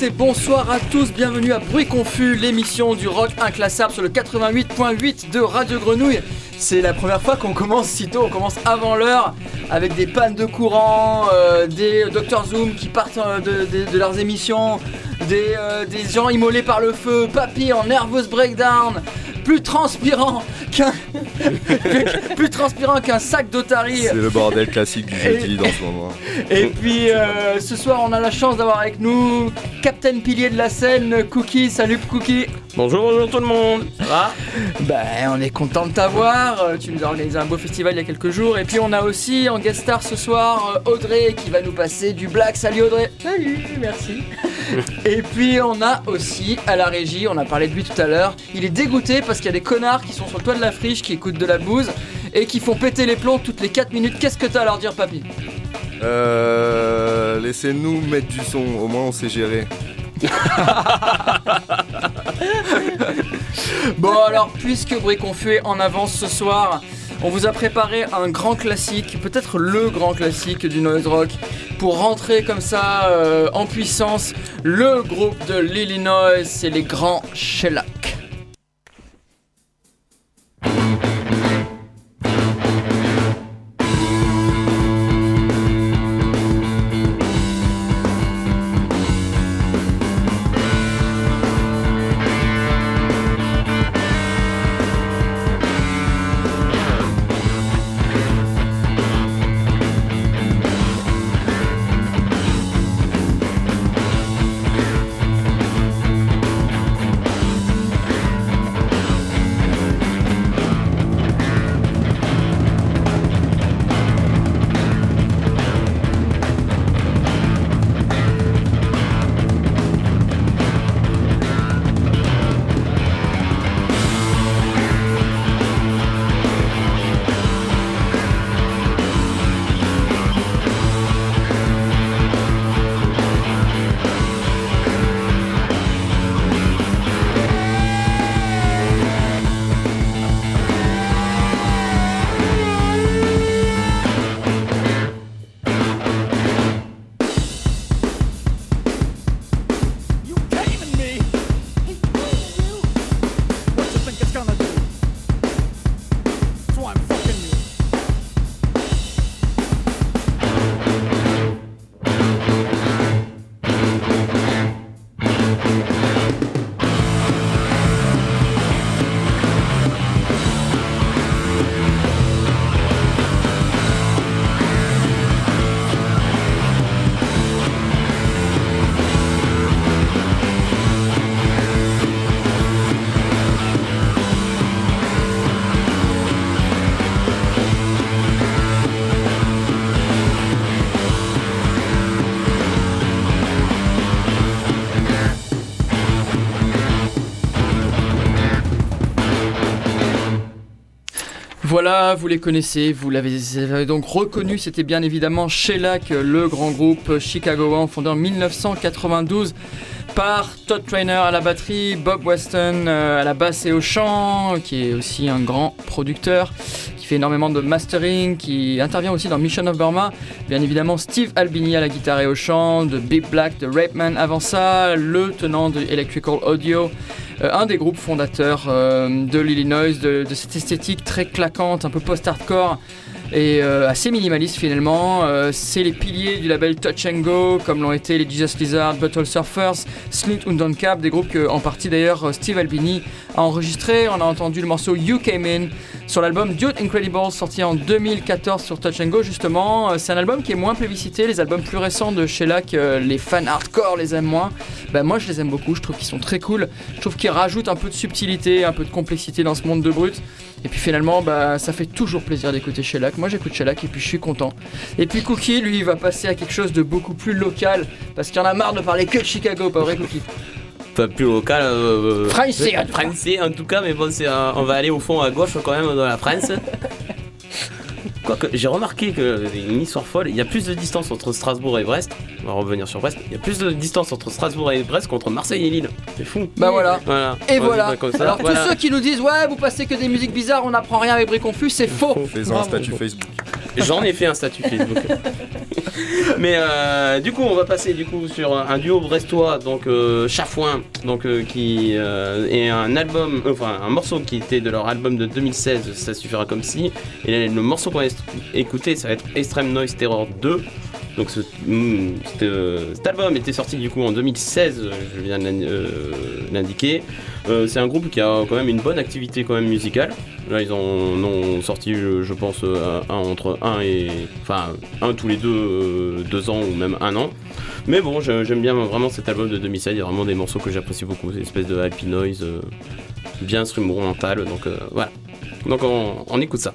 Et bonsoir à tous, bienvenue à Bruit Confus, l'émission du rock inclassable sur le 88.8 de Radio Grenouille. C'est la première fois qu'on commence si tôt, on commence avant l'heure avec des pannes de courant, euh, des Dr Zoom qui partent euh, de, leurs émissions, des, euh, des gens immolés par le feu, papy en nervous breakdown, plus transpirant qu'un plus transpirant qu'un sac d'Otari. C'est le bordel classique du jeudi dans ce moment. Et puis euh, ce soir, on a la chance d'avoir avec nous Captain Pilier de la scène, Cookie. Salut Cookie. Bonjour, bonjour tout le monde. Ça va Ben, on est content de t'avoir. Euh, Tu nous as organisé un beau festival il y a quelques jours. Et puis on a aussi en guest star ce soir euh, Audrey qui va nous passer du black. Salut Audrey. Salut, merci. Et puis on a aussi à la régie, on a parlé de lui tout à l'heure. Il est dégoûté parce qu'il y a des connards qui sont sur le toit de la friche, qui écoutent de la bouse et qui font péter les plombs toutes les 4 minutes. Qu'est-ce que t'as à leur dire, papy? Euh, Laissez-nous mettre du son, au moins on sait gérer. Bon alors, puisque Briconfu est en avance ce soir, on vous a préparé un grand classique, peut-être le grand classique du noise rock, pour rentrer comme ça euh, en puissance. Le groupe de l'Illinois, c'est les grands Shellac. Voilà, vous les connaissez, vous l'avez donc reconnu, c'était bien évidemment Shellac, le grand groupe chicagoan fondé en 1992 par Todd Trainer à la batterie, Bob Weston euh, à la basse et au chant, qui est aussi un grand producteur, fait énormément de mastering, qui intervient aussi dans Mission of Burma, bien évidemment Steve Albini à la guitare et au chant, de Big Black, de Rapeman avant ça, le tenant de Electrical Audio, euh, un des groupes fondateurs euh, de l'Illinois, de cette esthétique très claquante, un peu post-hardcore et euh, assez minimaliste finalement. Euh, c'est les piliers du label Touch and Go, comme l'ont été les Jesus Lizard, Bottle Surfers, Slint und Don't Cap, des groupes que en partie d'ailleurs euh, Steve Albini a enregistré. On a entendu le morceau You Came In sur l'album Dude Incredible sorti en 2014 sur Touch and Go justement. C'est un album qui est moins plébiscité, les albums plus récents de Shellac, euh, les fans hardcore les aiment moins. Bah, moi je les aime beaucoup, je trouve qu'ils sont très cool. Je trouve qu'ils rajoutent un peu de subtilité, un peu de complexité dans ce monde de brut. Et puis finalement, bah, ça fait toujours plaisir d'écouter Shellac. Moi j'écoute Shellac et puis je suis content. Et puis Cookie, lui, il va passer à quelque chose de beaucoup plus local parce qu'il en a marre de parler que de Chicago, pas vrai Cookie? Pas plus local. euh, euh, Français, en tout cas. Français en tout cas, mais bon, c'est, euh, on va aller au fond à gauche quand même dans la France. Quoique, j'ai remarqué que une histoire folle, il y a plus de distance entre Strasbourg et Brest. On va revenir sur Brest. Il y a plus de distance entre Strasbourg et Brest qu'entre Marseille et Lille. C'est fou. Bah voilà. Voilà. Et On voilà. dire Comme ça. Alors voilà. tous ceux qui nous disent ouais vous passez que des musiques bizarres, on n'apprend rien avec Briconfus, c'est faux. Fais-en un statut Facebook. J'en ai fait un statut Facebook. Mais euh, du coup, on va passer du coup sur un duo brestois, donc euh, Chafouin, donc euh, qui euh, est un album, enfin un morceau qui était de leur album de 2016, ça suffira comme si. Et le morceau qu'on va écouter, ça va être Extreme Noise Terror 2. Donc mm, cet, euh, cet album était sorti du coup en 2016, euh, je viens de euh, l'indiquer. C'est un groupe qui a quand même une bonne activité quand même musicale. Là ils en ont sorti je, pense un entre un et enfin un tous les deux deux ans ou même un an. Mais bon j'aime bien vraiment cet album de 2016. Il y a vraiment des morceaux que j'apprécie beaucoup, une espèce de happy noise bien instrumental. Donc voilà. Donc on, on écoute ça.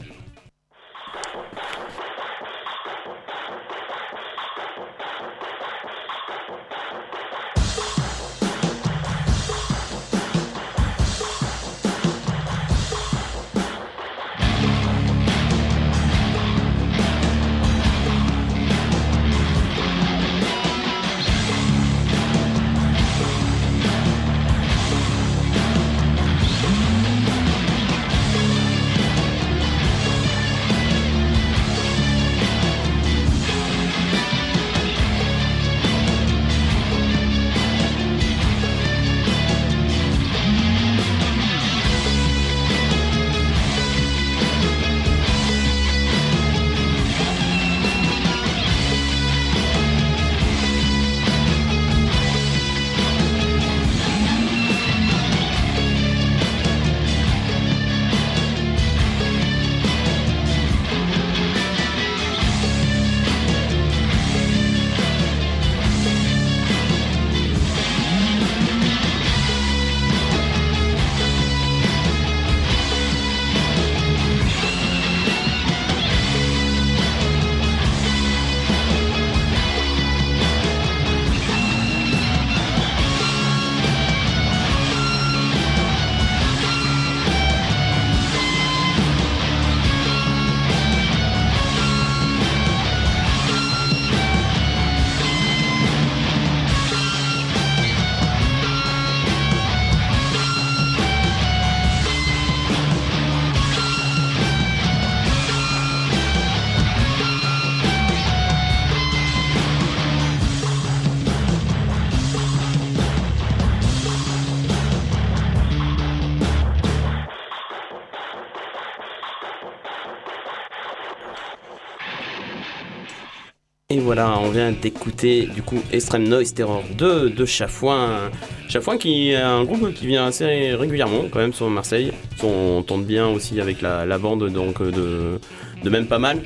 Voilà, on vient d'écouter du coup Extreme Noise Terror 2 de Chafouin. Chafouin qui est un groupe qui vient assez régulièrement quand même sur Marseille. On tente bien aussi avec la, bande donc de, de même pas mal.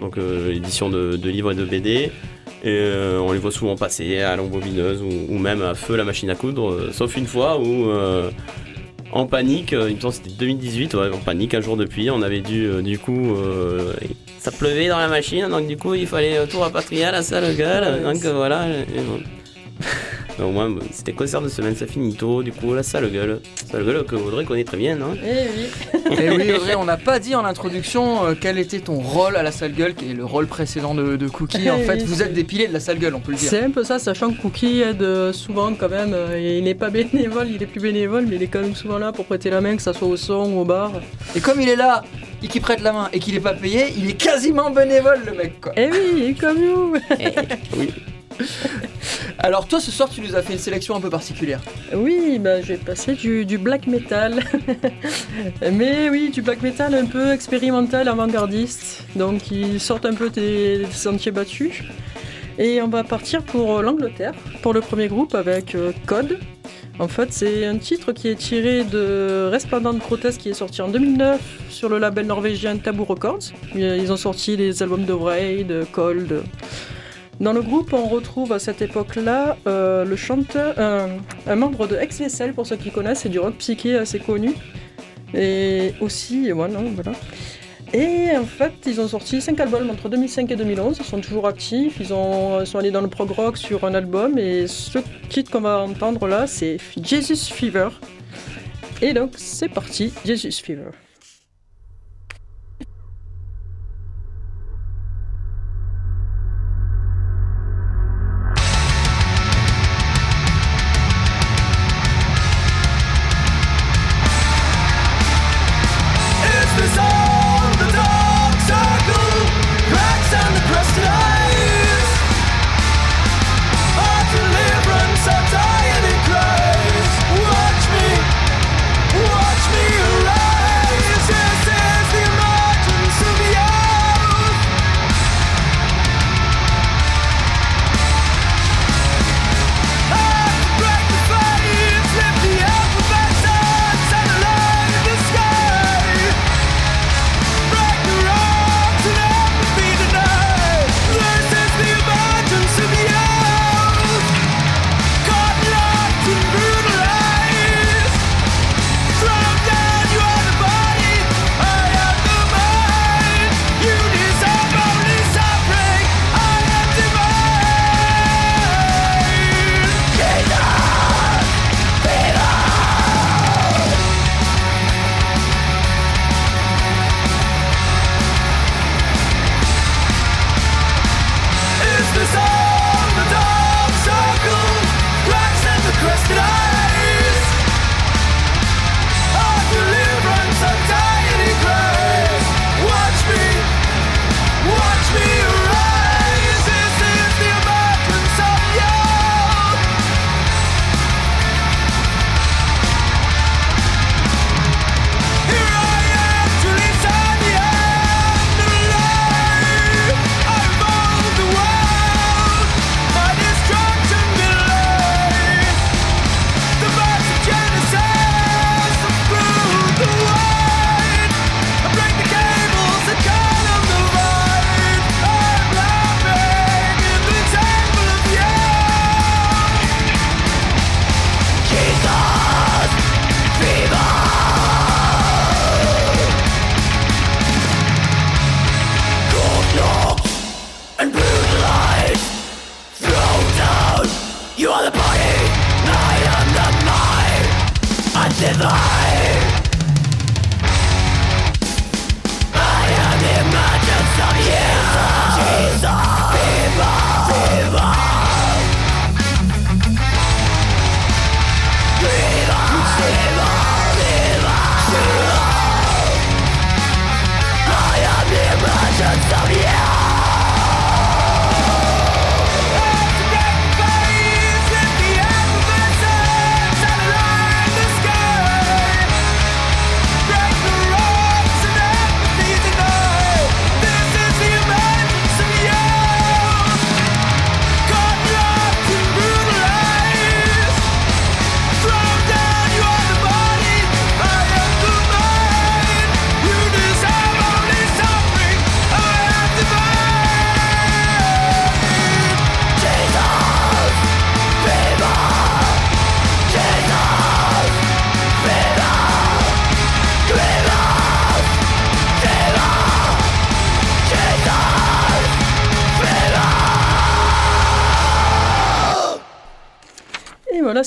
Donc euh, édition de, livres et de BD. Et euh, on les voit souvent passer à l'embobineuse ou, ou même à feu la machine à coudre. euh, sauf une fois où euh, en panique, euh, il me semble c'était 2018, ouais, en panique un jour depuis, on avait dû euh, du coup euh, ça pleuvait dans la machine, donc du coup il fallait tout rapatrier à la salle gueule, donc voilà. et bon. Au moins, bon, c'était concert de semaine, ça finito, du coup la salle gueule. Salle gueule que Audrey connaît très bien, non? Eh oui. Et oui, Audrey, on n'a pas dit en introduction euh, quel était ton rôle à la sale gueule, qui est le rôle précédent de, de Cookie. En Eh fait, vous êtes des piliers de la sale gueule, on peut le dire. C'est un peu ça, sachant que Cookie aide euh, souvent quand même. euh, il n'est pas bénévole, il est plus bénévole, mais il est quand même souvent là pour prêter la main, que ça soit au son ou au bar. Et comme il est là et qu'il prête la main et qu'il est pas payé, il est quasiment bénévole, le mec, quoi. Eh oui, comme nous Alors, toi, ce soir, tu nous as fait une sélection un peu particulière. Oui, bah, j'ai passé du, du black metal. Mais oui, du black metal un peu expérimental, avant-gardiste. Donc, ils sortent un peu des, des sentiers battus. Et on va partir pour l'Angleterre, pour le premier groupe avec euh, Code. En fait, c'est un titre qui est tiré de Resplendent Grotesque qui est sorti en 2009 sur le label norvégien Taboo Records. Ils ont sorti les albums de Raid, Cold. Dans le groupe, on retrouve à cette époque-là euh, le chanteur, un, membre de Ex-Vaisselle, pour ceux qui connaissent, c'est du rock psyché assez connu. Et aussi, ouais, non, voilà. Et en fait, ils ont sorti 5 albums entre 2005 et 2011. Ils sont toujours actifs. Ils, ils sont allés dans le prog rock sur un album. Et ce titre qu'on va entendre là, c'est Jesus Fever. Et donc, c'est parti, Jesus Fever.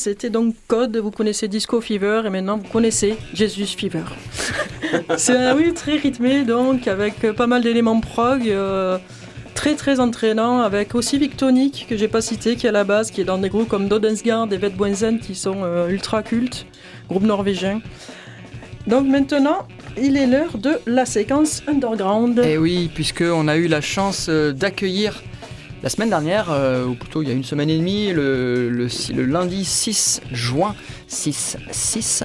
C'était donc Code. Vous connaissez Disco Fever et maintenant vous connaissez Jesus Fever. C'est un oui très rythmé donc avec euh, pas mal d'éléments prog. euh, Très très entraînant avec aussi Victonic que j'ai pas cité qui est à la base qui est dans des groupes comme Dodensgard et Vedboinsen qui sont euh, ultra cultes, groupe norvégien. Donc maintenant il est l'heure de la séquence underground. Et Eh oui, puisqu'on a eu la chance d'accueillir la semaine dernière, euh, ou plutôt il y a une semaine et demie, le, lundi 6 juin, 6-6,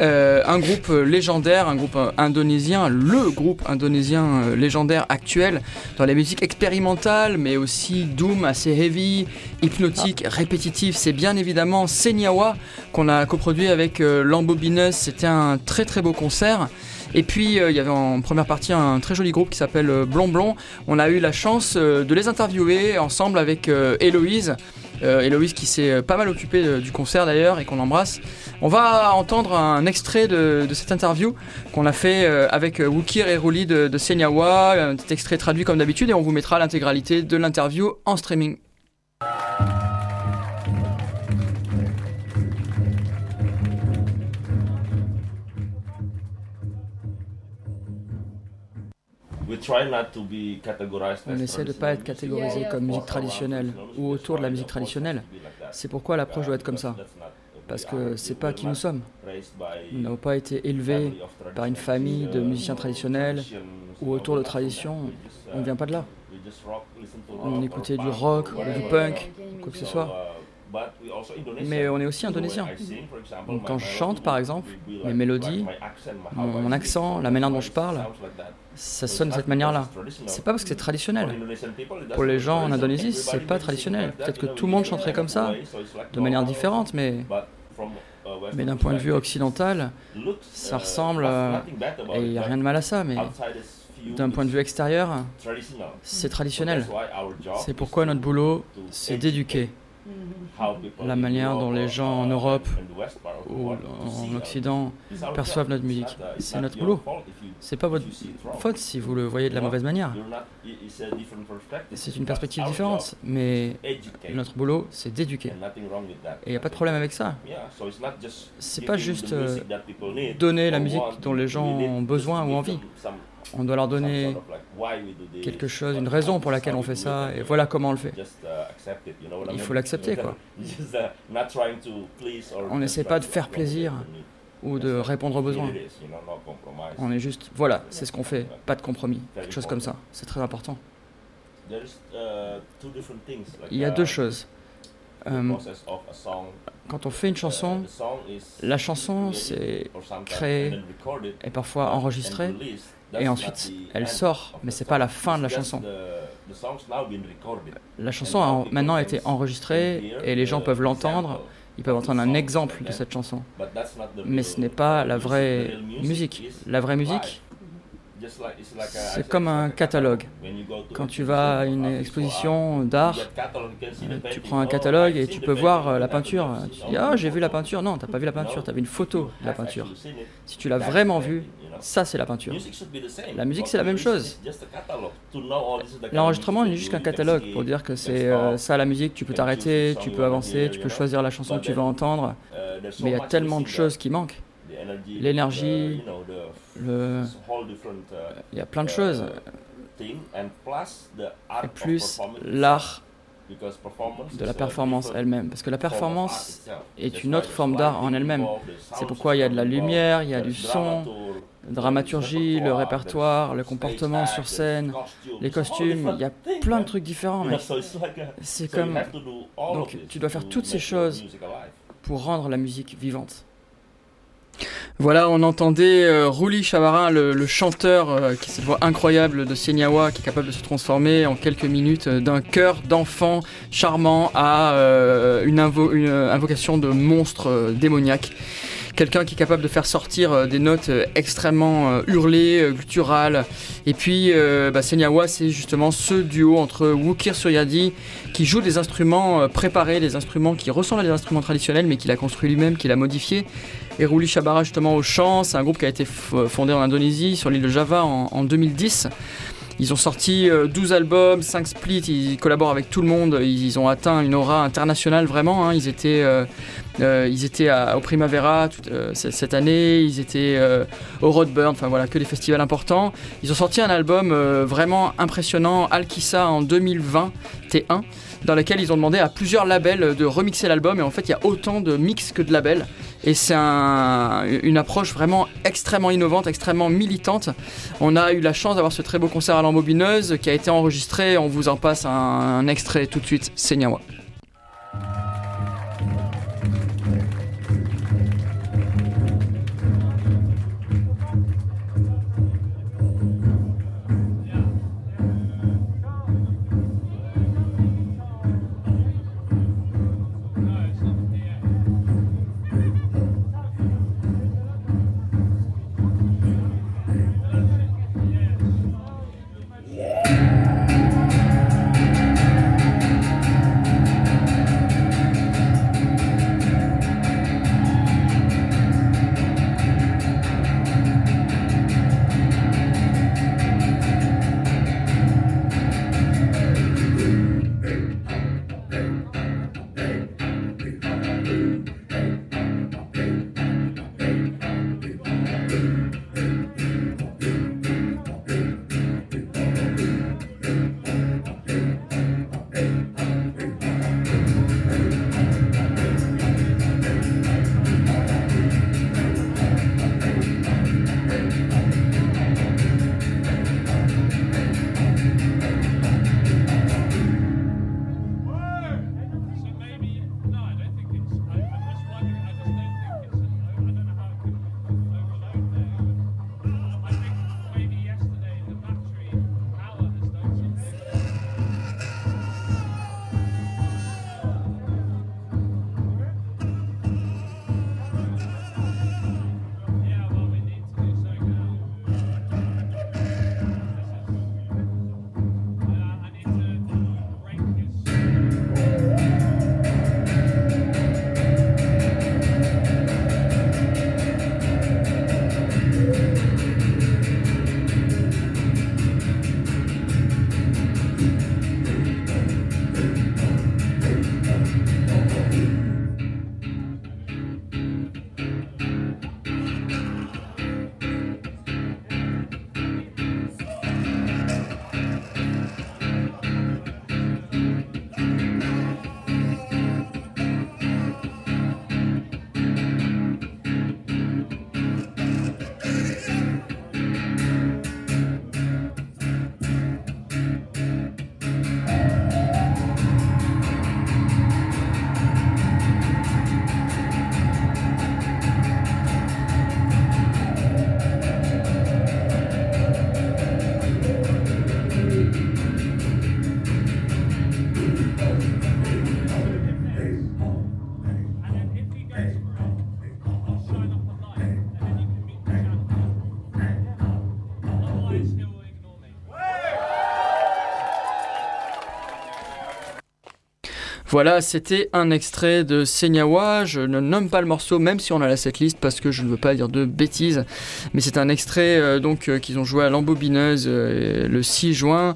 euh, un groupe légendaire, un groupe indonésien, le groupe indonésien euh, légendaire actuel dans la musique expérimentale, mais aussi doom assez heavy, hypnotique, répétitif. C'est bien évidemment Senyawa qu'on a coproduit avec euh, Lambobineuse. C'était un très très beau concert. Et puis euh, il y avait en première partie un très joli groupe qui s'appelle euh, Blond Blond. On a eu la chance euh, de les interviewer ensemble avec Héloïse. Euh, Héloïse qui s'est pas mal occupée du concert d'ailleurs et qu'on embrasse. On va entendre un extrait de, cette interview qu'on a fait avec Wukir et Rouli de, de Senyawa, un petit extrait traduit comme d'habitude et on vous mettra l'intégralité de l'interview en streaming. On essaie de ne pas être catégorisé comme musique traditionnelle ou autour de la musique traditionnelle. C'est pourquoi l'approche doit être comme ça. Parce que c'est pas qui nous sommes. Nous n'avons pas été élevés par une famille de musiciens traditionnels ou autour de traditions. On ne vient pas de là. On écoutait du rock ou du punk, quoi que ce soit. Mais on est aussi indonésien. Donc quand je chante par exemple, mes mélodies, mon, accent, la manière dont je parle, ça sonne de cette manière-là. C'est pas parce que c'est traditionnel. Pour les gens en Indonésie, c'est pas traditionnel. Peut-être que tout le monde chanterait comme ça, de manière différente, mais, mais d'un point de vue occidental, ça ressemble à- et il n'y a rien de mal à ça, mais d'un point de vue extérieur, c'est traditionnel. C'est pourquoi notre boulot, c'est d'éduquer la manière dont les gens en Europe ou en Occident perçoivent notre musique. C'est notre boulot. C'est pas votre faute si vous le voyez de la mauvaise manière. C'est une perspective différente, mais notre boulot, c'est d'éduquer. Et il n'y a pas de problème avec ça. C'est pas juste Donner la musique dont les gens ont besoin ou envie. On doit leur donner quelque chose, une raison pour laquelle on fait ça, et voilà comment on le fait. Il faut l'accepter quoi. On n'essaie pas de faire plaisir ou de répondre aux besoins. On est juste, voilà, c'est ce qu'on fait, pas de compromis, quelque chose comme ça. C'est très important. Il y a deux choses. Euh, quand on fait une chanson, la chanson c'est créé et parfois enregistrée, et ensuite elle sort, mais c'est pas la fin de la chanson. La chanson a maintenant été enregistrée et les gens peuvent l'entendre, ils peuvent entendre un exemple de cette chanson. Mais ce n'est pas la vraie musique. La vraie musique, c'est comme un catalogue. Quand tu vas à une exposition d'art, tu prends un catalogue et tu peux voir euh, la peinture. Tu dis Ah, j'ai vu la peinture. Non, t'as pas vu la peinture, t'as vu une photo de la peinture. Si tu l'as vraiment vue, ça c'est la peinture. La musique, c'est la même chose. L'enregistrement n'est juste qu'un catalogue pour dire que c'est euh, ça la musique, tu peux t'arrêter, tu peux avancer, tu peux choisir la chanson que tu veux entendre. Mais il y a tellement de choses qui manquent. l'énergie, le... il y a plein de choses. Et plus l'art de la performance elle-même. Parce que la performance est une autre forme d'art en elle-même. C'est pourquoi il y a de la lumière, il y a du son, dramaturgie, le répertoire, le comportement sur scène, les costumes, il y a plein de trucs différents. Mais c'est comme... Donc tu dois faire toutes ces choses pour rendre la musique vivante. Voilà, on entendait euh, Ruli Chavarin, le, chanteur euh, qui cette voix incroyable de Senyawa, qui est capable de se transformer en quelques minutes euh, d'un cœur d'enfant charmant à une, invocation de monstre démoniaque quelqu'un qui est capable de faire sortir euh, des notes euh, extrêmement euh, hurlées, gutturales. Et puis, bah, Senyawa, c'est justement ce duo entre Wukir Suryadi, qui joue des instruments préparés, des instruments qui ressemblent à des instruments traditionnels, mais qu'il a construit lui-même, qu'il a modifié. Et Ruli Shabara, justement, au chant. C'est un groupe qui a été fondé en Indonésie, sur l'île de Java, en, 2010. Ils ont sorti 12 albums, 5 splits, ils collaborent avec tout le monde, ils ont atteint une aura internationale vraiment. Hein. Ils étaient euh, ils étaient au Primavera euh, cette année, ils étaient euh, au Roadburn, enfin voilà, que des festivals importants. Ils ont sorti un album vraiment impressionnant, Alkissa en 2020, T1, dans lequel ils ont demandé à plusieurs labels de remixer l'album. Et en fait, il y a autant de mix que de labels. Et c'est une approche vraiment extrêmement innovante, extrêmement militante. On a eu la chance d'avoir ce très beau concert à l'embobineuse qui a été enregistré. On vous en passe un, extrait tout de suite. C'est. Voilà, c'était un extrait de Senyawa. Je ne nomme pas le morceau, même si on a la setlist, parce que je ne veux pas dire de bêtises. Mais c'est un extrait euh, donc euh, qu'ils ont joué à l'embobineuse euh, le 6 juin.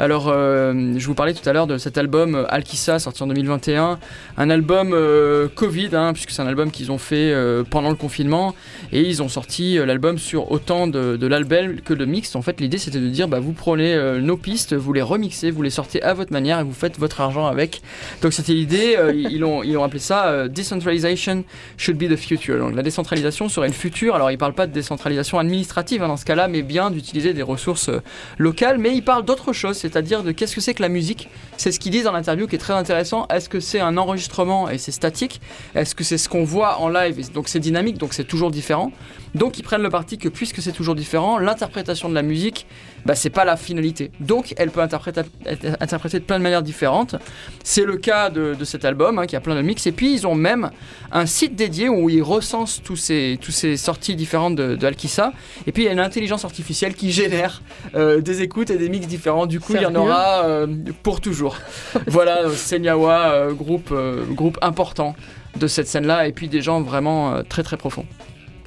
Alors, euh, je vous parlais tout à l'heure de cet album euh, Alkissa sorti en 2021, un album euh, Covid, hein, puisque c'est un album qu'ils ont fait pendant le confinement, et ils ont sorti l'album sur autant de, de labels que de mix. En fait, l'idée c'était de dire, bah, vous prenez nos pistes, vous les remixez, vous les sortez à votre manière et vous faites votre argent avec. Donc c'était l'idée, ils, ont, ils ont appelé ça Decentralization should be the future. Donc la décentralisation serait le futur. Alors ils parlent pas de décentralisation administrative hein, dans ce cas-là, mais bien d'utiliser des ressources locales. Mais ils parlent d'autre chose, c'est-à-dire de qu'est-ce que c'est que la musique. C'est ce qu'ils disent dans l'interview qui est très intéressant. Est-ce que c'est un enregistrement et c'est statique? Est-ce que c'est ce qu'on voit en live? Et donc c'est dynamique, donc c'est toujours différent Donc ils prennent le parti que puisque c'est toujours différent, l'interprétation de la musique, bah, c'est pas la finalité. Donc elle peut interpréter, être interprétée de plein de manières différentes. C'est le cas de, de cet album hein, qui a plein de mix. Et puis ils ont même un site dédié où ils recensent tous ces, tous ces sorties différentes de, de Alkissa. Et puis il y a une intelligence artificielle qui génère euh, des écoutes et des mix différents. Du coup, il y en aura euh, pour toujours. voilà, euh, Senyawa, euh, groupe, groupe important de cette scène-là. Et puis des gens vraiment très très profonds.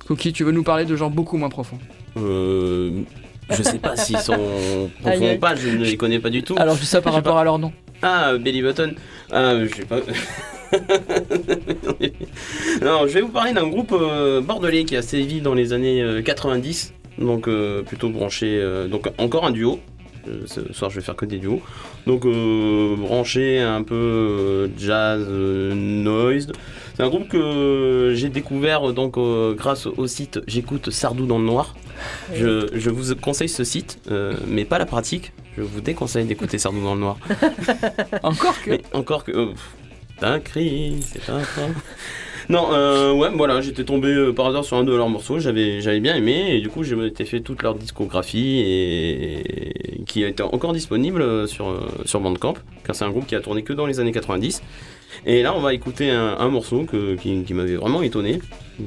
Cookie, tu veux nous parler de gens beaucoup moins profonds Euh, je sais pas s'ils sont profonds ou pas, je ne les connais pas du tout. Alors je dis ça par rapport à leur nom. Ah, euh, Belly Button. Ah, euh, je sais pas. non, je vais vous parler d'un groupe euh, bordelais qui a sévi dans les années euh, 90. Donc, euh, plutôt branché. euh, donc, encore un duo. Euh, Ce soir, je vais faire que des duos. Donc, euh, branché un peu euh, jazz, euh, noise. C'est un groupe que j'ai découvert euh, donc euh, grâce au site J'écoute Sardou dans le noir. Je, je vous conseille ce site, euh, mais pas la pratique. Je vous déconseille d'écouter Sardou dans le noir. Encore que. Mais encore que. euh, pff, un cri, c'est un cri. Non, euh, ouais, voilà, j'étais tombé euh, par hasard sur un de leurs morceaux, j'avais, j'avais bien aimé, et du coup, m'étais fait toute leur discographie, et, qui était encore disponible euh, sur, euh, sur Bandcamp, car c'est un groupe qui a tourné que dans les années 90. Et là, on va écouter un, morceau que, qui, m'avait vraiment étonné,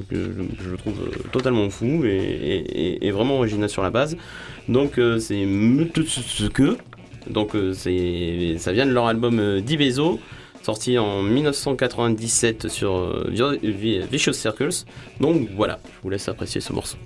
que je, trouve totalement fou et, et- et- et vraiment original sur la base. Donc, c'est que donc c'est ça vient de leur album Diveso sorti en 1997 sur euh, Vi- Vi- Vicious Circles. Donc voilà, je vous laisse apprécier ce morceau.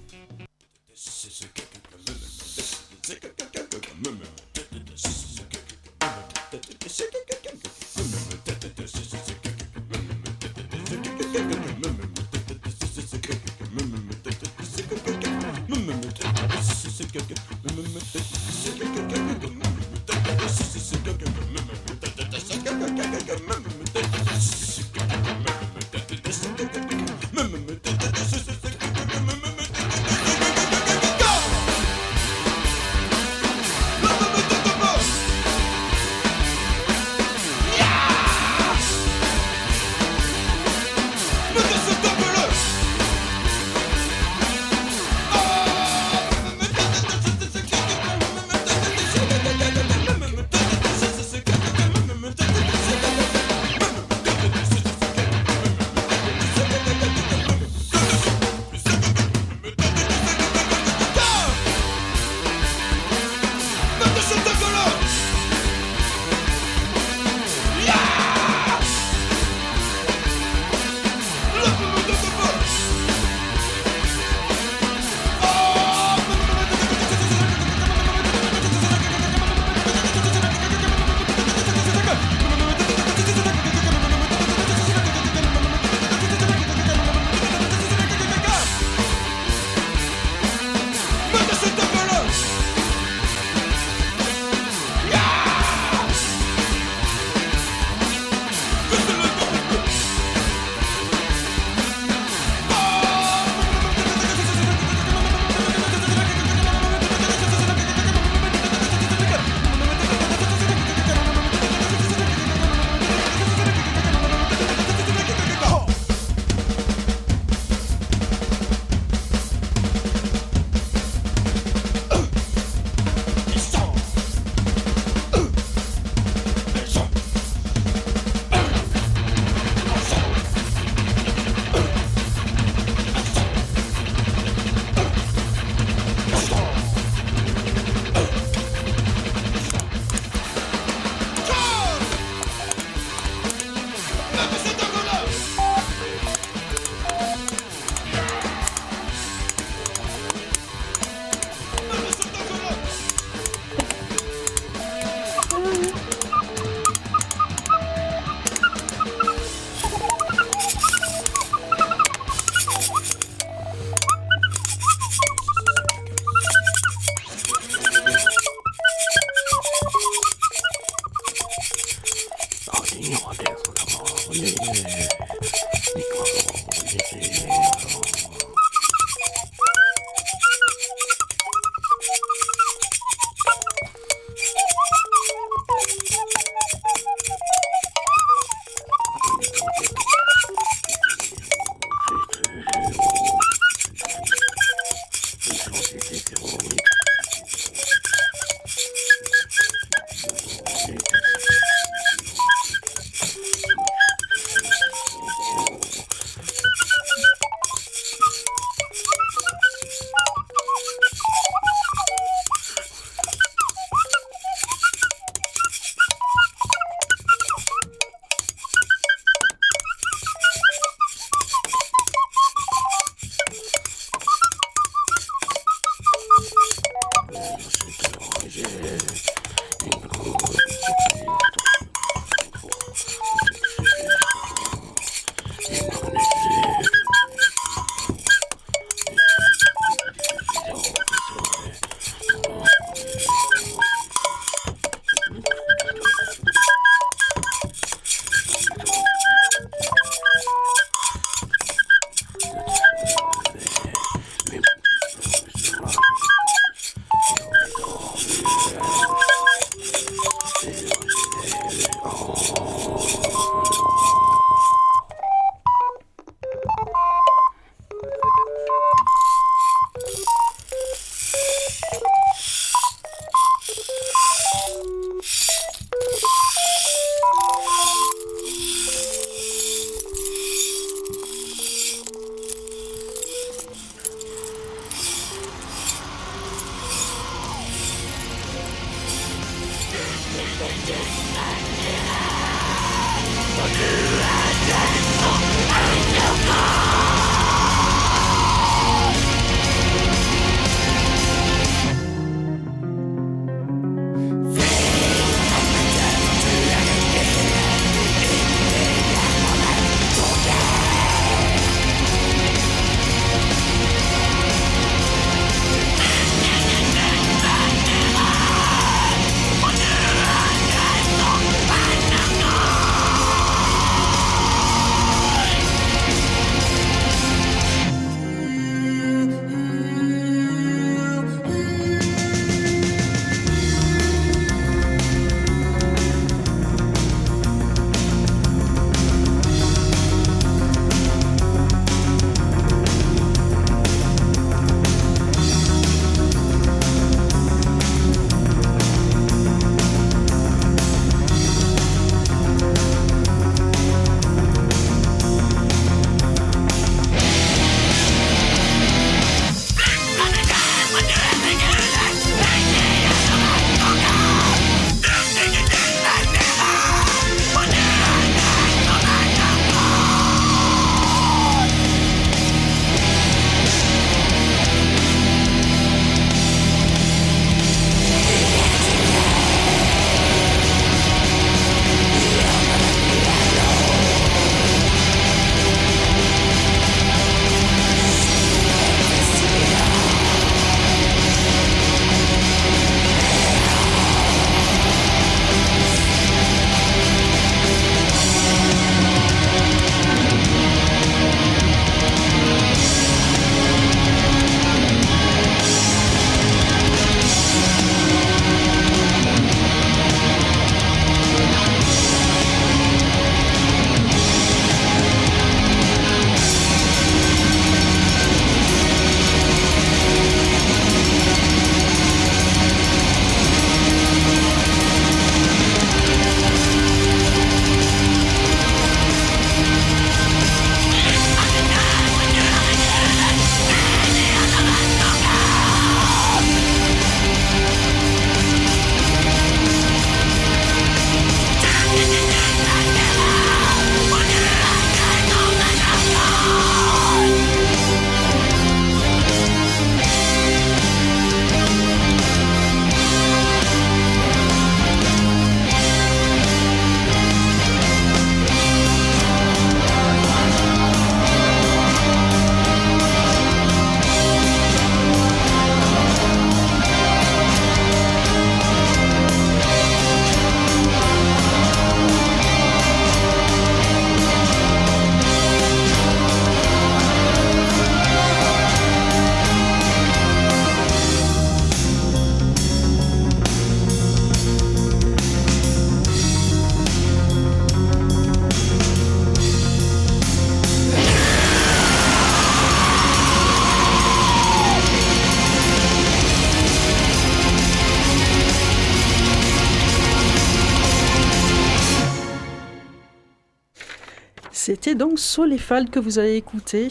Donc Soleifald que vous avez écouté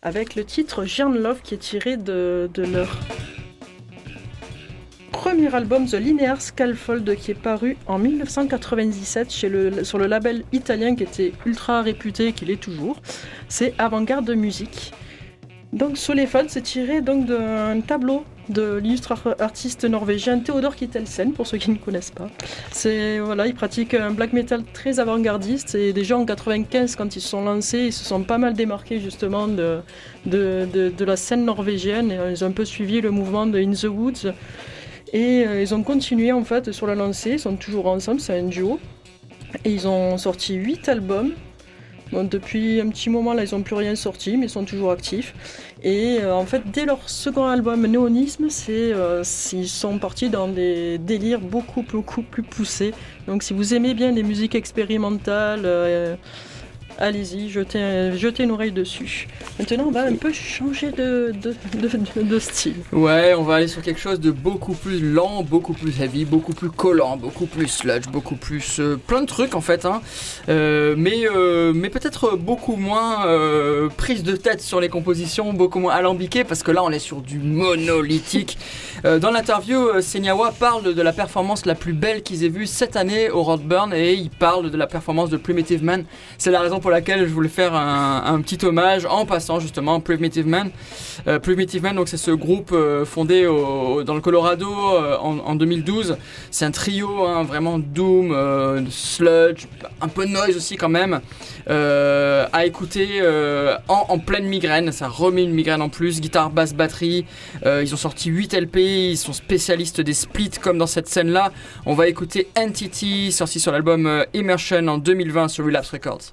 avec le titre Jean Love qui est tiré de, leur premier album The Linear Scaffold qui est paru en 1997 chez le, sur le label italien qui était ultra réputé, qu'il est toujours. C'est Avant-Garde de Musique. Donc Soleifald c'est tiré d'un tableau de l'illustre ar- artiste norvégien Theodor Kittelsen pour ceux qui ne connaissent pas. C'est voilà, il pratique un black metal très avant-gardiste et déjà en 95 quand ils se sont lancés, ils se sont pas mal démarqués justement de, la scène norvégienne ils ont un peu suivi le mouvement de In the Woods et euh, ils ont continué en fait sur la lancée, ils sont toujours ensemble, c'est un duo et ils ont sorti 8 albums. Bon, depuis un petit moment là ils n'ont plus rien sorti mais ils sont toujours actifs. Et euh, en fait dès leur second album Néonisme c'est euh, ils sont partis dans des délires beaucoup beaucoup plus poussés. Donc si vous aimez bien les musiques expérimentales euh, allez-y jetez, un- jetez une oreille dessus maintenant on va un peu changer de, de, de- de- de style Ouais, on va aller sur quelque chose de beaucoup plus lent, beaucoup plus heavy, beaucoup plus collant, beaucoup plus sludge, beaucoup plus euh, plein de trucs en fait, hein. Euh, mais euh, mais peut-être beaucoup moins prise de tête sur les compositions, beaucoup moins alambiqué parce que là on est sur du monolithique. Dans l'interview, Senyawa parle de, de la performance la plus belle qu'ils aient vue cette année au Roadburn et il parle de la performance de Primitive Man. C'est la raison pour laquelle je voulais faire un, petit hommage en passant justement Primitive Man. Euh, Primitive Man, donc c'est ce groupe euh, fondé dans le Colorado euh, en, en 2012. C'est un trio, hein, vraiment doom, sludge, un peu noise aussi quand même, à écouter en, pleine migraine. Ça remet une migraine en plus, guitare, basse, batterie. Ils ont sorti 8 LP, ils sont spécialistes des splits comme dans cette scène-là. On va écouter Entity, sorti sur l'album Immersion en 2020 sur Relapse Records.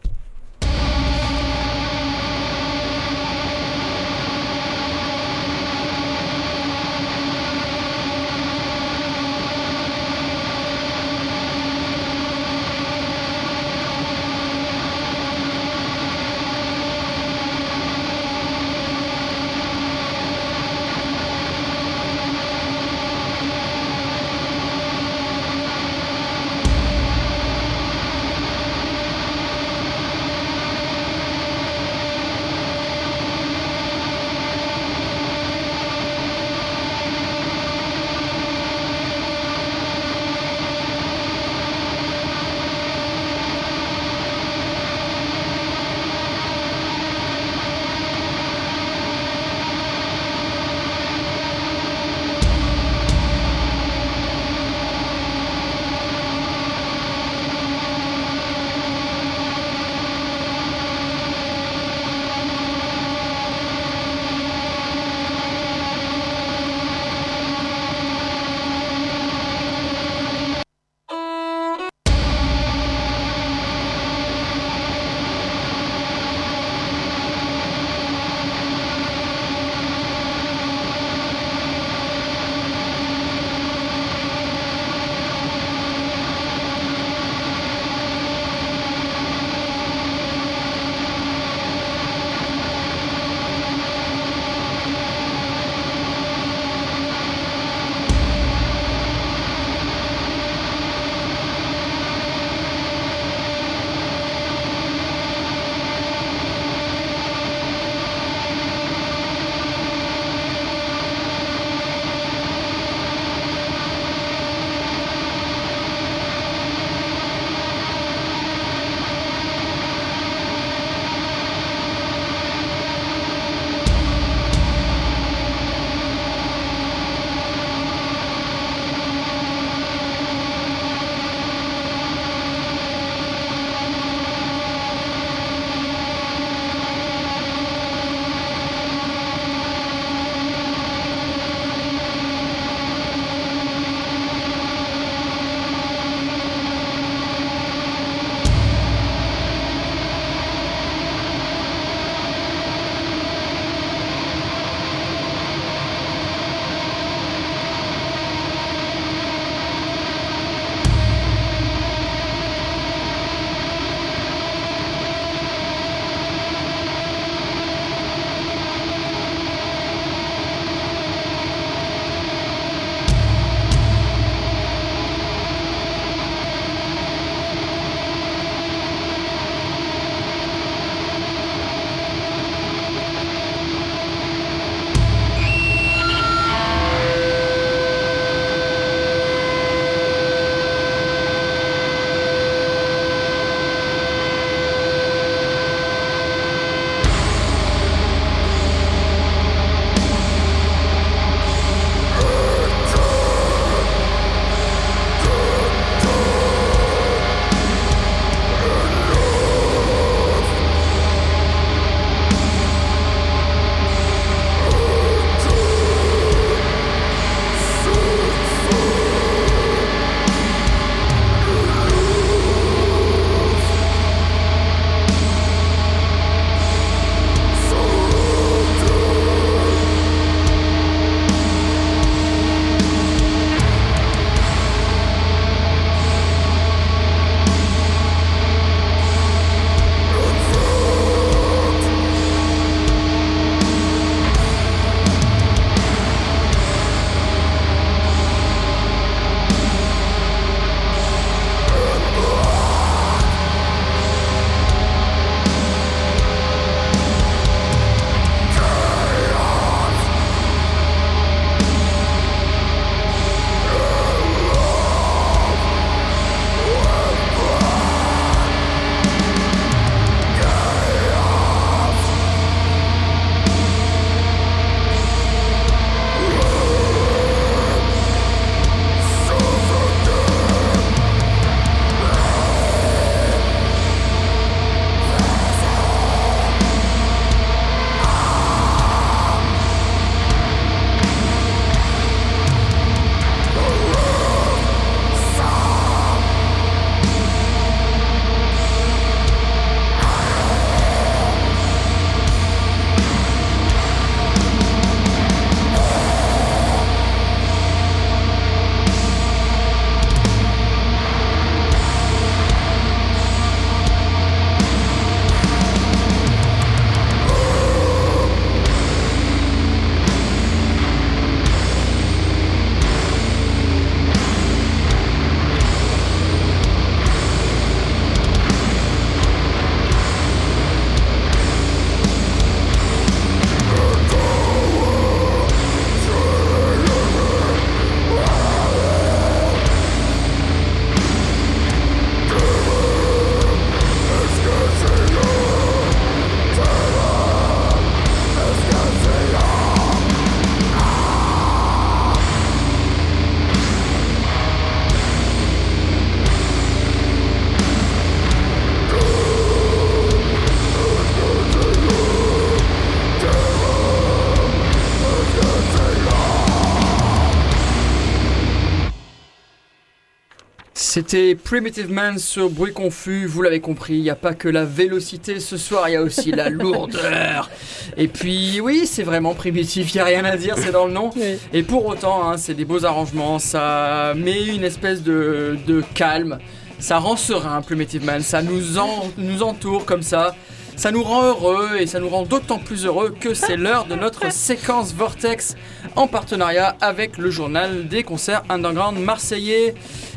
C'était Primitive Man sur Bruit Confus, vous l'avez compris, il n'y a pas que la vélocité ce soir, il y a aussi la lourdeur. Et puis oui, c'est vraiment primitif, il n'y a rien à dire, c'est dans le nom. Oui. Et pour autant, hein, c'est des beaux arrangements, ça met une espèce de, de calme, ça rend serein Primitive Man, ça nous, en- nous entoure comme ça. Ça nous rend heureux et ça nous rend d'autant plus heureux que c'est l'heure de notre séquence Vortex en partenariat avec le journal des concerts underground marseillais.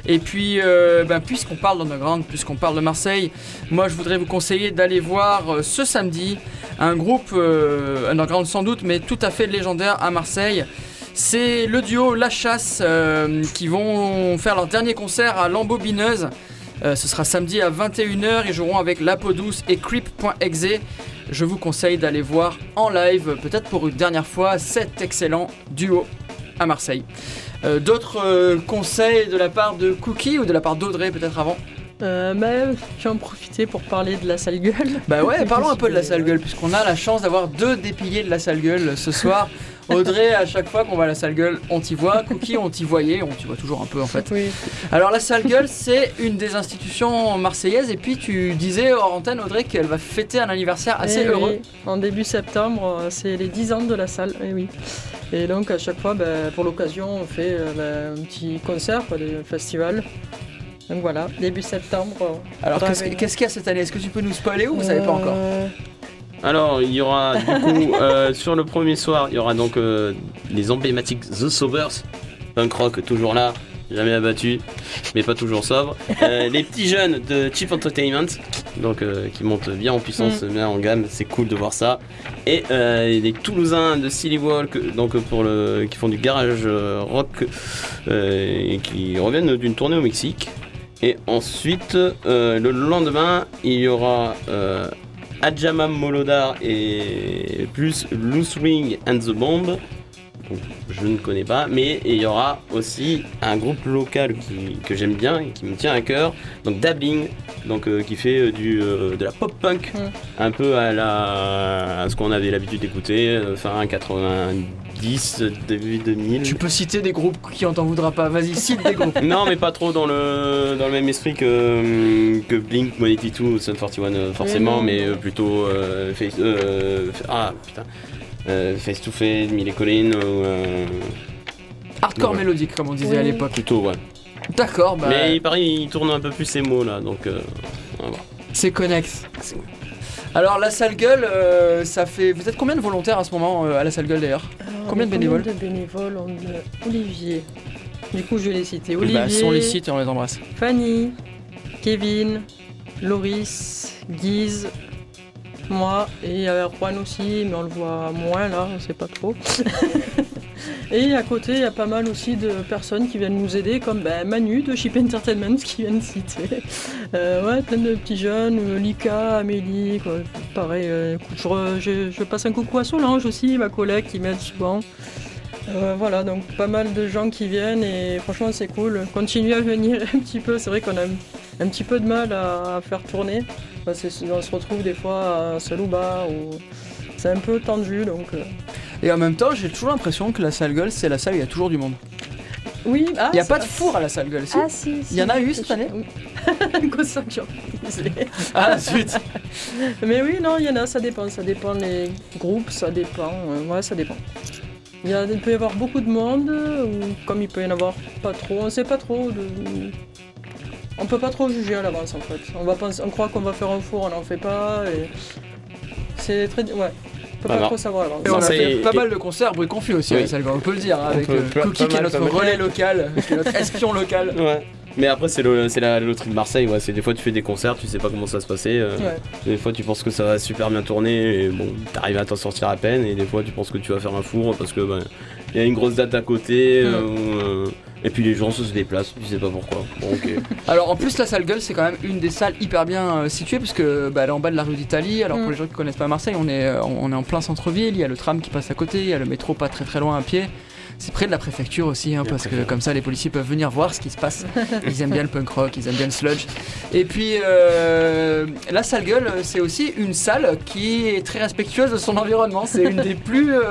Et puis, euh, ben, puisqu'on parle d'underground, puisqu'on parle de Marseille, moi je voudrais vous conseiller d'aller voir euh, ce samedi un groupe euh, underground sans doute, mais tout à fait légendaire à Marseille. C'est le duo La Chasse qui vont faire leur dernier concert à l'Embobineuse. Euh, ce sera samedi à 21h. Ils joueront avec La Peau Douce et Creep.exe. Je vous conseille d'aller voir en live, peut-être pour une dernière fois, cet excellent duo à Marseille. Euh, D'autres euh, conseils de la part de Cookie ou de la part d'Audrey peut-être avant? Euh, bah, je vais en profiter pour parler de la sale gueule. Bah ouais, parlons un peu de la sale gueule, puisqu'on a la chance d'avoir deux dépillés de la sale gueule ce soir. Audrey, à chaque fois qu'on va à la sale gueule, on t'y voit. Cookie, on t'y voyait, on t'y voit toujours un peu en fait. Oui. Alors la sale gueule, c'est une des institutions marseillaises, et puis tu disais hors antenne, Audrey, qu'elle va fêter un anniversaire assez Eh heureux. oui, En début septembre, euh, c'est les 10 ans de la salle. Et oui. Et donc à chaque fois, bah, pour l'occasion, on fait euh, bah, un petit concert, quoi, des festivals. Donc voilà, début septembre. euh, Alors qu'est-ce qu'il y a cette année? Est-ce que tu peux nous spoiler ou vous savez pas encore? Alors, il y aura du coup, euh, sur le premier soir, il y aura donc euh, les emblématiques The Sobers, punk rock toujours là, jamais abattu, mais pas toujours sobre. Euh, les petits jeunes de Cheap Entertainment, donc qui montent bien en puissance, bien en gamme, c'est cool de voir ça. Et les Toulousains de Silly Walk, donc pour le, qui font du garage rock et qui reviennent d'une tournée au Mexique. Et ensuite, le lendemain, il y aura Adjamam Molodar et plus Loose Ring and the Bomb. Donc, je ne connais pas, mais il y aura aussi un groupe local qui- que j'aime bien et qui me tient à cœur, donc Dabbling, donc euh, qui fait euh, du, euh, de la pop punk, Mm. un peu à, la, à ce qu'on avait l'habitude d'écouter, fin 90, début 2000. Tu peux citer des groupes qui on t'en voudra pas. Vas-y, cite des groupes. Non, mais pas trop dans le, dans le même esprit que, que Blink, 182 ou Sun 41, euh, forcément, non. mais euh, plutôt euh, face, euh, ah putain, euh, face to face, Millie Collin, ou, euh, Hardcore Ouais. mélodique, comme on disait à l'époque. plutôt ouais. D'accord, bah, Mais il paraît il tourne un peu plus ses mots là, donc euh, on va voir. c'est connexe. Alors la sale gueule, euh, ça fait. Vous êtes combien de volontaires à ce moment euh, à la sale gueule d'ailleurs Combien de bénévoles de bénévoles on a Olivier. Du coup, je vais les citer. Bah, Olivier, on les cite et on les embrasse. Fanny, Kevin, Loris, Guise, moi et euh, Juan aussi, mais on le voit moins là, on sait pas trop. et à côté, il y a pas mal aussi de personnes qui viennent nous aider, comme ben, Manu de Chip Entertainment qui vient de citer. Euh, ouais, plein de petits jeunes, euh, Lika, Amélie, quoi. pareil. euh, je, passe un coucou à Solange aussi, ma collègue qui m'aide souvent. Euh, voilà, donc pas mal de gens qui viennent et franchement c'est cool. Continuez à venir un petit peu, c'est vrai qu'on a un, petit peu de mal à, faire tourner. On se retrouve des fois à Salouba ou c'est un peu tendu donc. Et en même temps, j'ai toujours l'impression que la sale gueule, c'est la salle où il y a toujours du monde. Oui, ah, Il n'y a pas de four à la sale gueule, si Ah si, Il y en a eu cette année. Ah zut Mais oui, non, il y en a, ça dépend. Ça dépend les groupes, ça dépend. euh, ouais, ça dépend. Il, y a, il peut y avoir beaucoup de monde, ou comme il peut y en avoir pas trop, on sait pas trop. De... On peut pas trop juger à l'avance en fait. On, va penser, on croit qu'on va faire un four, on n'en fait pas. Et... C'est très. Ouais. On peut Bah pas non. trop savoir. Et on a Marseille fait pas mal de concerts bruit confus aussi à Oui. gueule, on peut le dire, hein, On avec peut- euh, Cookie qui est notre relais local, qui est notre espion local. Ouais. Mais après c'est le- c'est la loterie de Marseille, ouais. C'est des fois tu fais des concerts, tu sais pas comment ça va se passer. euh, Ouais. Des fois tu penses que ça va super bien tourner et bon t'arrives à t'en sortir à peine et des fois tu penses que tu vas faire un four parce que ben il y a une grosse date à côté euh, ou, euh, et puis les gens se déplacent, tu sais pas pourquoi. Bon ok. Alors en plus la salle gueule c'est quand même une des salles hyper bien euh, situées puisque bah, elle est en bas de la rue d'Italie. Alors Mm. pour les gens qui connaissent pas Marseille, on est, euh, on est en plein centre-ville, il y a le tram qui passe à côté, il y a le métro pas très très loin à pied. C'est près de la préfecture aussi, hein, parce que comme ça les policiers peuvent venir voir ce qui se passe. Ils aiment bien le punk rock, ils aiment bien le sludge. Et puis euh, la salle gueule, c'est aussi une salle qui est très respectueuse de son environnement. C'est une des plus euh,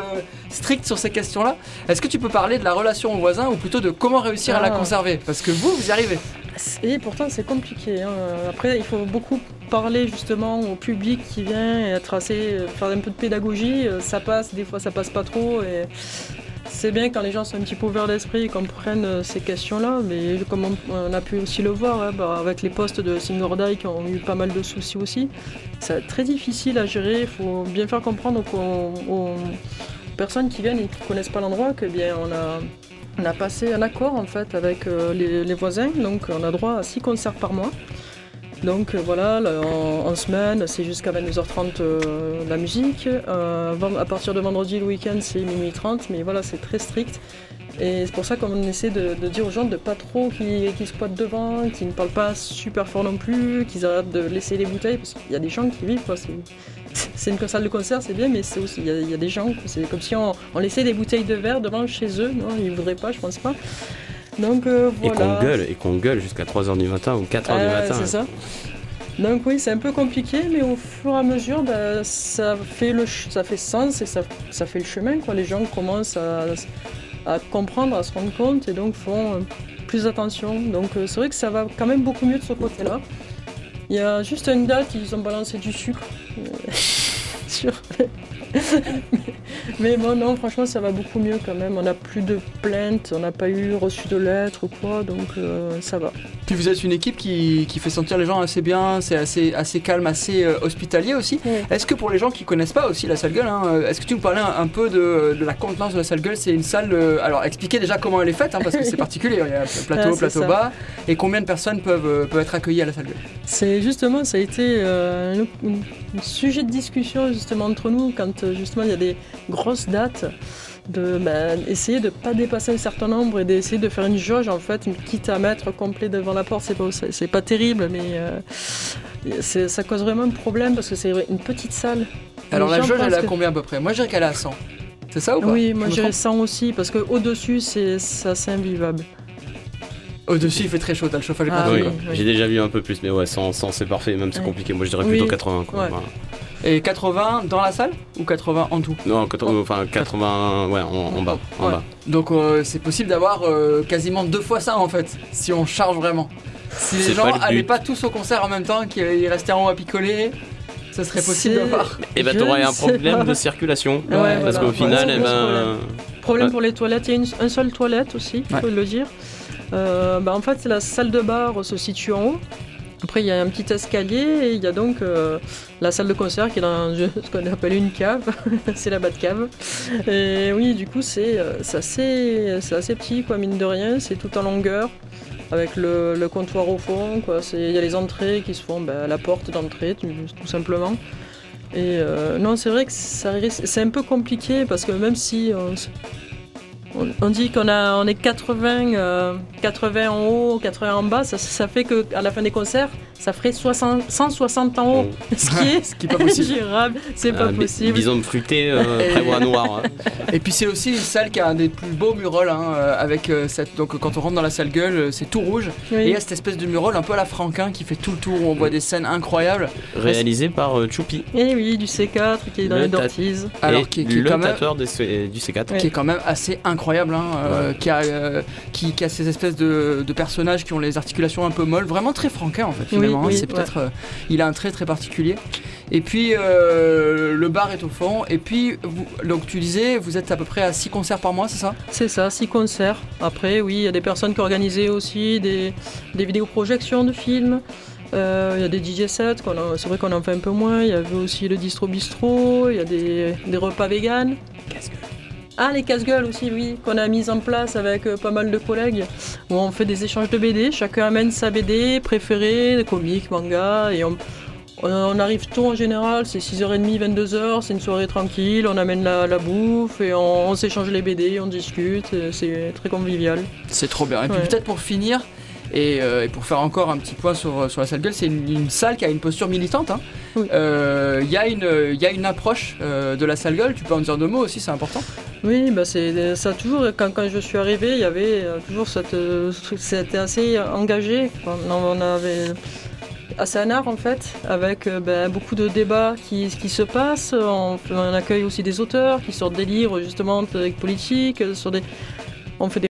strictes sur ces questions-là. Est-ce que tu peux parler de la relation aux voisins ou plutôt de comment réussir à la Ah. conserver? Parce que vous, vous y arrivez. Et pourtant, c'est compliqué. hein. Après, il faut beaucoup parler justement au public qui vient et être assez, faire un peu de pédagogie. Euh, Ça passe, des fois, ça passe pas trop. Et c'est bien quand les gens sont un petit peu ouverts d'esprit et comprennent euh, ces questions-là. Mais comme on, a pu aussi le voir hein, bah, avec les postes de Singordai qui ont eu pas mal de soucis aussi, c'est très difficile à gérer. Il faut bien faire comprendre aux personnes qui viennent et qui connaissent pas l'endroit que bien on a passé un accord en fait avec euh, les, les voisins, donc on a droit à 6 concerts par mois. Donc voilà, là, en, semaine c'est jusqu'à 22h30 euh, la musique. Euh, à partir de vendredi le week-end c'est minuit 30, mais voilà c'est très strict. Et c'est pour ça qu'on essaie de, dire aux gens de pas trop qu'ils qu'ils squattent devant, qu'ils ne parlent pas super fort non plus, qu'ils arrêtent de laisser les bouteilles, parce qu'il y a des gens qui vivent. quoi, c'est- une salle de concert, c'est bien, mais c'est aussi il y, a- il y a des gens, c'est comme si on, on laissait des bouteilles de verre devant chez eux. Non, ils voudraient pas, je pense pas. Donc euh, Et voilà. qu'on gueule, et qu'on gueule jusqu'à 3h du matin ou 4h du Euh, matin. C'est ça. Donc oui, c'est un peu compliqué, mais au fur et à mesure, bah, ça, fait le ch- ça fait sens et ça, ça fait le chemin. Quoi. Les gens commencent à, à comprendre, à se rendre compte et donc font euh, plus attention. Donc c'est vrai que ça va quand même beaucoup mieux de ce côté-là. Il y a juste une date, ils ont balancé du sucre. sur- mais bon, non, franchement, ça va beaucoup mieux quand même. On n'a plus de plaintes, on n'a pas eu reçu de lettres ou quoi, donc euh, ça va. Puis vous êtes une équipe qui, qui fait sentir les gens assez bien, c'est assez, assez calme, assez euh, hospitalier aussi. Est-ce que pour les gens qui connaissent pas aussi la salle gueule, hein, euh, est-ce que tu nous parlais un, un peu de, de la contenance de la salle gueule? C'est une salle. euh, alors expliquez déjà comment elle est faite, hein, parce que c'est particulier. Il y a plateau, Ah, plateau ça. bas. Et combien de personnes peuvent, peuvent être accueillies à la salle gueule? C'est justement, ça a été euh, un, un sujet de discussion justement entre nous quand euh, justement il y a des grosses dates, de bah, essayer de ne pas dépasser un certain nombre et d'essayer de faire une jauge en fait, quitte à mettre complet devant la porte, c'est pas, c'est c'est pas terrible, mais euh, c'est- ça cause vraiment un problème parce que c'est une petite salle. Alors la jauge, elle que- combien à peu près? Moi je dirais qu'elle à 100. C'est ça ou pas? Oui, Je moi j'irais trompe? 100 aussi parce qu'au-dessus c'est c'est assez invivable. Au-dessus, il fait très chaud, t'as le chauffage Ah, oui, oui. j'ai déjà vu un peu plus, mais ouais, 100, 100, c'est parfait, même c'est Ouais. compliqué. Moi je dirais Oui. plutôt 80. Quoi, Ouais. voilà. Et 80 dans la salle ou 80 en tout? Non, 80, enfin 80, ouais, en, en bas. En Ouais. bas. Donc euh, c'est possible d'avoir euh, quasiment deux fois ça en fait, si on charge vraiment. Si les gens pas le allaient but. pas tous au concert en même temps, qu'ils restaient en haut à picoler, ça serait possible d'avoir. Et bah Je t'aurais un problème de circulation. Ouais, parce voilà. qu'au final, eh ben, problème. Problème Ouais. pour les toilettes, il y a une, un seul toilette aussi, il Ouais. faut le dire. Euh, bah, en fait, la salle de bar se situe en haut. Après, il y a un petit escalier et il y a donc euh, la salle de concert qui est dans ce qu'on appelle une cave. c'est la bas de cave. Et oui, du coup, c'est euh, assez, assez petit, quoi, mine de rien. C'est tout en longueur avec le, comptoir au fond. Il y a les entrées qui se font bah, à la porte d'entrée, tout, simplement. Et non, c'est vrai que c'est un peu compliqué parce que même si on, on, dit qu'on on est 80, euh, 80 en haut, 80 en bas, ça, ça fait qu'à la fin des concerts, ça ferait 60, 160 en haut. bon, Ce qui est, Ce qui est pas possible. ingérable, c'est pas euh, possible. Bison fruité, euh, prévoit noir. hein. Et puis c'est aussi une salle qui a un des plus beaux murals, hein, euh, avec euh, cette. Donc quand on rentre dans la salle gueule, euh, c'est tout rouge. Oui. Et il y a cette espèce de mural un peu à la Franquin qui fait tout le tour où on voit des scènes incroyables. Réalisé par euh, Choupi, Et oui, du C4 qui est dans Le les d'ortiz. Alors qui, qui est le quand même. tatoueur des C- du C4. qui est quand même assez incroyable, hein, euh, qui, a, euh, qui, qui a ces espèces de, de personnages qui ont les articulations un peu molles, vraiment très franquin en fait finalement. oui, hein, c'est peut-être, euh, il a un trait très particulier. Et puis euh, le bar est au fond. Et puis vous- donc tu disais, vous êtes à peu près à 6 concerts par mois, c'est ça? C'est ça, six concerts. Après, oui, il y a des personnes qui organisaient aussi des, des vidéoprojections de films. Euh, Il y a des DJ sets, c'est vrai qu'on en fait un peu moins. Il y avait aussi le distro bistrot, il y a des, des repas vegan. Ah, les casse-gueules aussi, oui, qu'on a mis en place avec euh, pas mal de collègues, où on fait des échanges de BD. Chacun amène sa BD préférée, des comics, mangas, et on, arrive tôt en général, c'est 6h30, 22h, c'est une soirée tranquille, on amène la, la bouffe et on, on s'échange les BD, on discute, et c'est très convivial. C'est trop bien. Et puis Ouais. peut-être pour finir. Et, euh, et pour faire encore un petit point sur, sur la salle gueule, c'est une, une salle qui a une posture militante. hein. Oui. Euh, Il y, a une- il y a une approche euh, de la salle gueule, tu peux en dire deux mots aussi, c'est important. Oui, bah c'est ça toujours quand, quand je suis arrivé, il y avait euh, toujours cette euh, c'était assez engagé. On, avait assez un art en fait, avec euh, ben, beaucoup de débats qui, qui se passent. On, on accueille aussi des auteurs qui sortent des livres justement avec politique, sur des on fait des